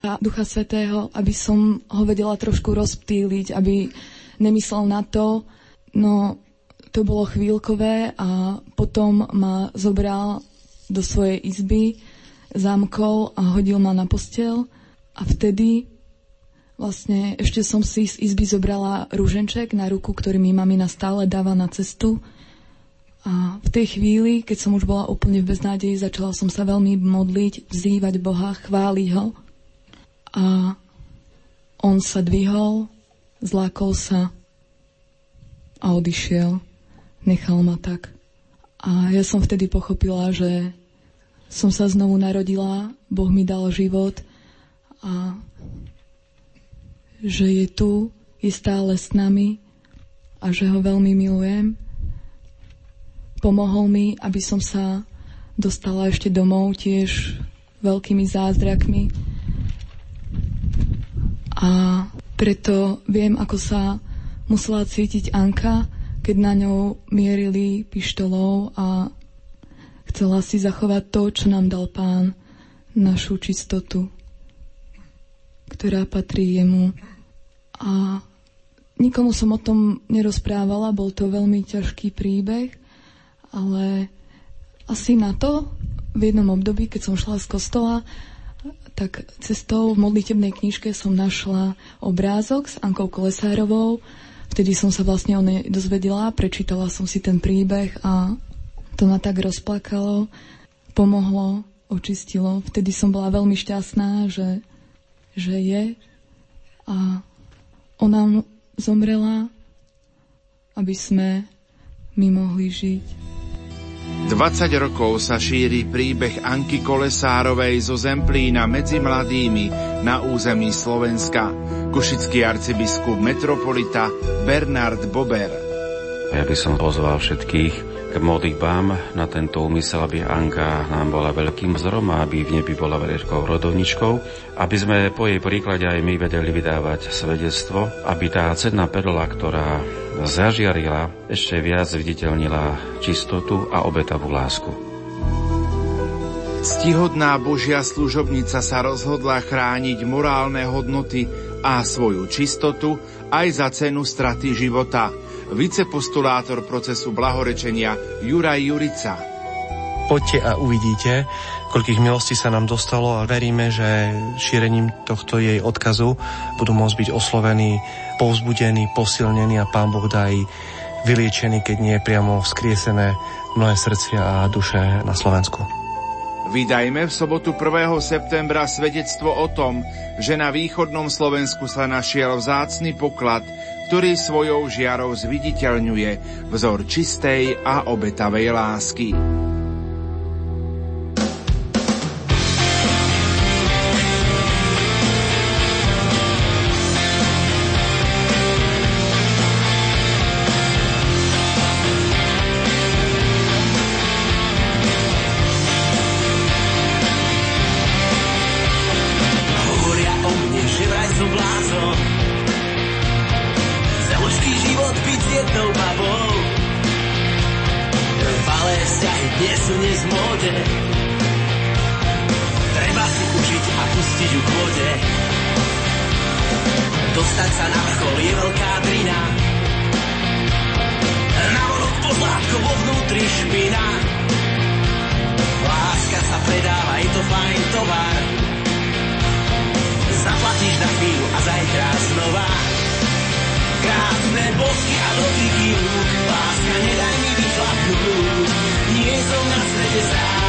a Ducha Svetého, aby som ho vedela trošku rozptýliť, aby nemyslel na to, no to bolo chvíľkové a potom ma zobral do svojej izby, zamkol a hodil ma na postel. A vtedy vlastne ešte som si z izby zobrala rúženček na ruku, ktorý mi mamina stále dáva na cestu. A v tej chvíli, keď som už bola úplne v beznádeji, začala som sa veľmi modliť, vzývať Boha, chváliť ho a on sa dvihol, zlákol sa a odišiel. Nechal ma tak. A ja som vtedy pochopila, že som sa znovu narodila, Boh mi dal život a že je tu, je stále s nami a že ho veľmi milujem. Pomohol mi, aby som sa dostala ešte domov tiež veľkými zázrakmi a preto viem, ako sa musela cítiť Anka, keď na ňou mierili pištolou a chcela si zachovať to, čo nám dal pán, našu čistotu, ktorá patrí jemu. A nikomu som o tom nerozprávala, bol to veľmi ťažký príbeh, ale asi na to v jednom období, keď som šla z kostola, tak cestou v modlitebnej knižke som našla obrázok s Ankou Kolesárovou. Vtedy som sa vlastne o nej dozvedela, prečítala som si ten príbeh a to ma tak rozplakalo, pomohlo, očistilo. Vtedy som bola veľmi šťastná, že, že je a ona zomrela, aby sme my mohli žiť. 20 rokov sa šíri príbeh Anky Kolesárovej zo Zemplína medzi mladými na území Slovenska. Košický arcibiskup metropolita Bernard Bober. Ja by som pozval všetkých k modlitbám na tento úmysel, aby Anka nám bola veľkým vzorom a aby v nebi bola veľkou rodovničkou, aby sme po jej príklade aj my vedeli vydávať svedectvo, aby tá cenná perla, ktorá zažiarila, ešte viac viditeľnila čistotu a obetavú lásku. Ctihodná Božia služobnica sa rozhodla chrániť morálne hodnoty a svoju čistotu aj za cenu straty života – vicepostulátor procesu blahorečenia Juraj Jurica. Poďte a uvidíte, koľkých milostí sa nám dostalo a veríme, že šírením tohto jej odkazu budú môcť byť oslovení, povzbudení, posilnení a Pán Boh dá vyliečený, keď nie priamo vzkriesené mnohé srdcia a duše na Slovensku. Vydajme v sobotu 1. septembra svedectvo o tom, že na východnom Slovensku sa našiel vzácny poklad, ktorý svojou žiarou zviditeľňuje vzor čistej a obetavej lásky. Dostať sa na vrchol je veľká drina. Na vonok pozlátko, vo vnútri špina. Láska sa predáva, je to fajn tovar. Zaplatíš na chvíľu a zajtra znova. Krásne bosky a dotyky rúk Láska, nedaj mi vychlapnúť Nie som na svete sám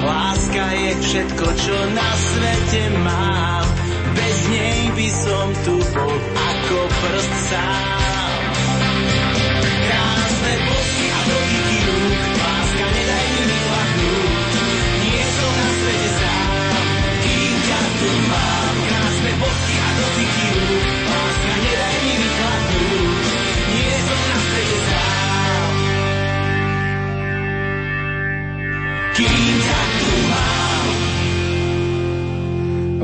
Láska je všetko, čo na svete mám. Bez nej by som tu bol ako prst sám.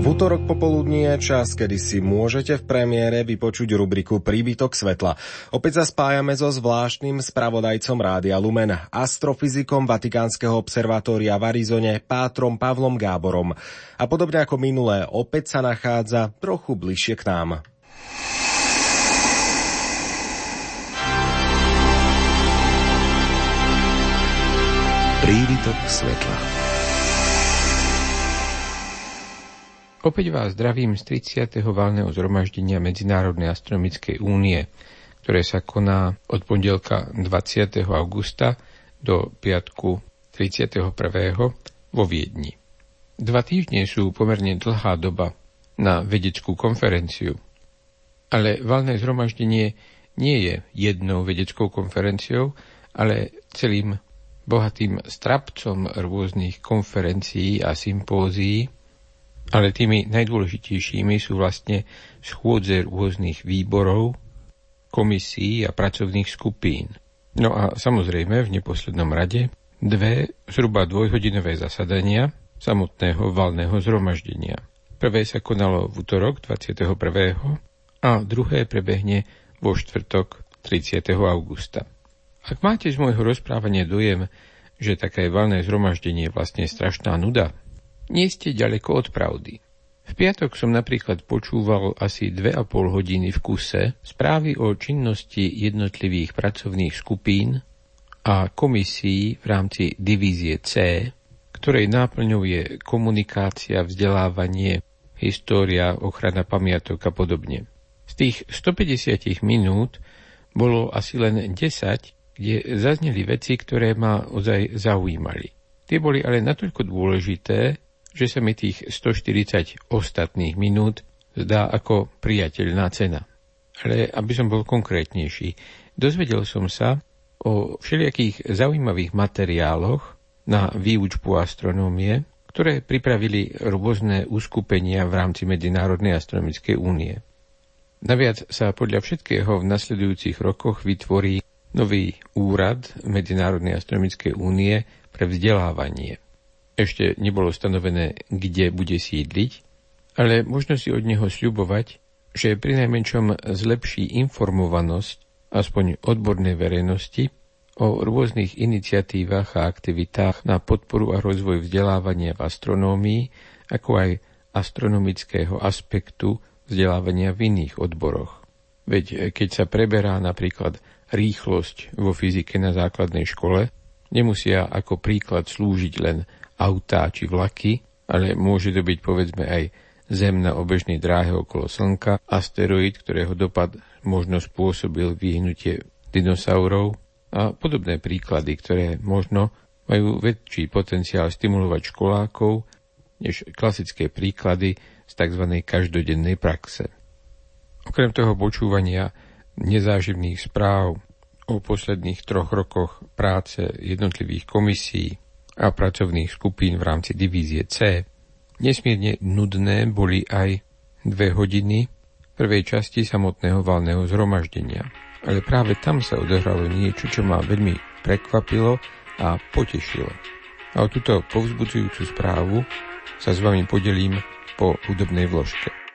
V útorok popoludní je čas, kedy si môžete v premiére vypočuť rubriku Príbytok svetla. Opäť sa spájame so zvláštnym spravodajcom Rádia Lumen, astrofyzikom Vatikánskeho observatória v Arizone, Pátrom Pavlom Gáborom. A podobne ako minulé, opäť sa nachádza trochu bližšie k nám. Príbytok svetla. Opäť vás zdravím z 30. valného zhromaždenia Medzinárodnej astronomickej únie, ktoré sa koná od pondelka 20. augusta do piatku 31. vo Viedni. Dva týždne sú pomerne dlhá doba na vedeckú konferenciu, ale valné zhromaždenie nie je jednou vedeckou konferenciou, ale celým bohatým strapcom rôznych konferencií a sympózií, ale tými najdôležitejšími sú vlastne schôdze rôznych výborov, komisí a pracovných skupín. No a samozrejme v neposlednom rade dve zhruba dvojhodinové zasadania samotného valného zhromaždenia. Prvé sa konalo v útorok 21. a druhé prebehne vo štvrtok 30. augusta. Ak máte z môjho rozprávania dojem, že také valné zhromaždenie je vlastne strašná nuda, nie ste ďaleko od pravdy. V piatok som napríklad počúval asi 2,5 hodiny v kuse správy o činnosti jednotlivých pracovných skupín a komisí v rámci divízie C, ktorej náplňou je komunikácia, vzdelávanie, história, ochrana pamiatok a podobne. Z tých 150 minút bolo asi len 10 kde zazneli veci, ktoré ma ozaj zaujímali. Tie boli ale natoľko dôležité, že sa mi tých 140 ostatných minút zdá ako priateľná cena. Ale aby som bol konkrétnejší, dozvedel som sa o všelijakých zaujímavých materiáloch na výučbu astronómie, ktoré pripravili rôzne uskupenia v rámci Medzinárodnej astronomickej únie. Naviac sa podľa všetkého v nasledujúcich rokoch vytvorí nový úrad Medzinárodnej astronomickej únie pre vzdelávanie. Ešte nebolo stanovené, kde bude sídliť, ale možno si od neho sľubovať, že pri najmenšom zlepší informovanosť aspoň odbornej verejnosti o rôznych iniciatívach a aktivitách na podporu a rozvoj vzdelávania v astronómii, ako aj astronomického aspektu vzdelávania v iných odboroch. Veď keď sa preberá napríklad rýchlosť vo fyzike na základnej škole, nemusia ako príklad slúžiť len autá či vlaky, ale môže to byť povedzme aj Zem na obežnej dráhe okolo Slnka, asteroid, ktorého dopad možno spôsobil vyhnutie dinosaurov a podobné príklady, ktoré možno majú väčší potenciál stimulovať školákov než klasické príklady z tzv. každodennej praxe. Okrem toho počúvania nezáživných správ o posledných troch rokoch práce jednotlivých komisí a pracovných skupín v rámci divízie C, nesmierne nudné boli aj dve hodiny prvej časti samotného valného zhromaždenia. Ale práve tam sa odehralo niečo, čo ma veľmi prekvapilo a potešilo. A o túto povzbudzujúcu správu sa s vami podelím po hudobnej vložke.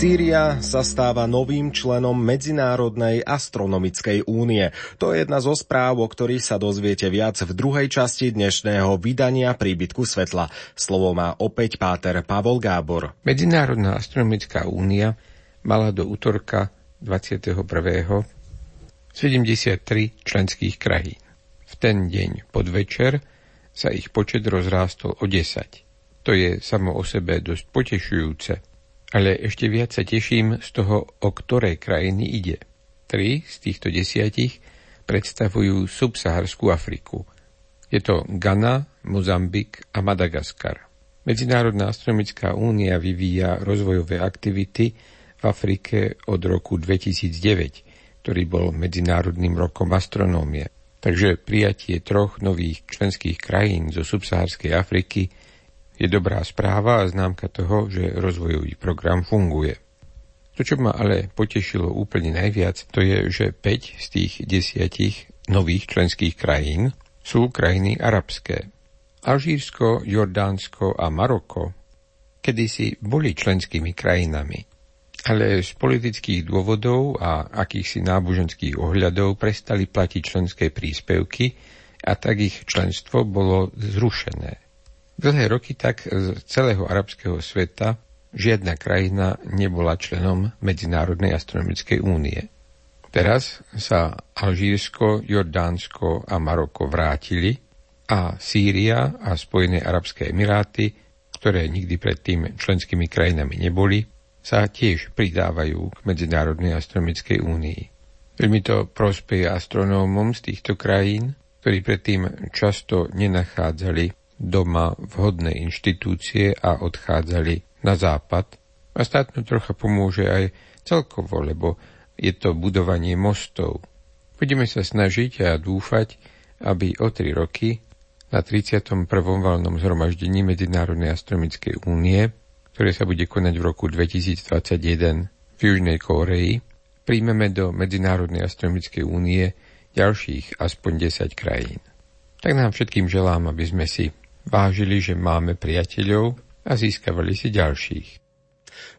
Sýria sa stáva novým členom Medzinárodnej astronomickej únie. To je jedna zo správ, o ktorých sa dozviete viac v druhej časti dnešného vydania príbytku svetla. Slovo má opäť páter Pavol Gábor. Medzinárodná astronomická únia mala do útorka 21. 73 členských krajín. V ten deň podvečer sa ich počet rozrástol o 10. To je samo o sebe dosť potešujúce – ale ešte viac sa teším z toho, o ktoré krajiny ide. Tri z týchto desiatich predstavujú subsaharskú Afriku. Je to Ghana, Mozambik a Madagaskar. Medzinárodná astronomická únia vyvíja rozvojové aktivity v Afrike od roku 2009, ktorý bol Medzinárodným rokom astronómie. Takže prijatie troch nových členských krajín zo subsaharskej Afriky je dobrá správa a známka toho, že rozvojový program funguje. To, čo ma ale potešilo úplne najviac, to je, že 5 z tých desiatich nových členských krajín sú krajiny arabské. Alžírsko, Jordánsko a Maroko kedysi boli členskými krajinami, ale z politických dôvodov a akýchsi náboženských ohľadov prestali platiť členské príspevky a tak ich členstvo bolo zrušené. Dlhé roky tak z celého arabského sveta žiadna krajina nebola členom Medzinárodnej astronomickej únie. Teraz sa Alžírsko, Jordánsko a Maroko vrátili a Sýria a Spojené arabské emiráty, ktoré nikdy predtým členskými krajinami neboli, sa tiež pridávajú k Medzinárodnej astronomickej únii. Veľmi to prospeje astronómom z týchto krajín, ktorí predtým často nenachádzali doma vhodné inštitúcie a odchádzali na západ. A státno trocha pomôže aj celkovo, lebo je to budovanie mostov. Budeme sa snažiť a dúfať, aby o tri roky na 31. valnom zhromaždení Medzinárodnej astronomickej únie, ktoré sa bude konať v roku 2021 v Južnej Kóreji, príjmeme do Medzinárodnej astronomickej únie ďalších aspoň 10 krajín. Tak nám všetkým želám, aby sme si Vážili, že máme priateľov a získavali si ďalších.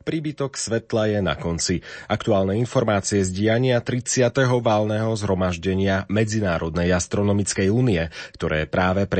Príbytok svetla je na konci. Aktuálne informácie z diania 30. válneho zhromaždenia Medzinárodnej astronomickej únie, ktoré práve pre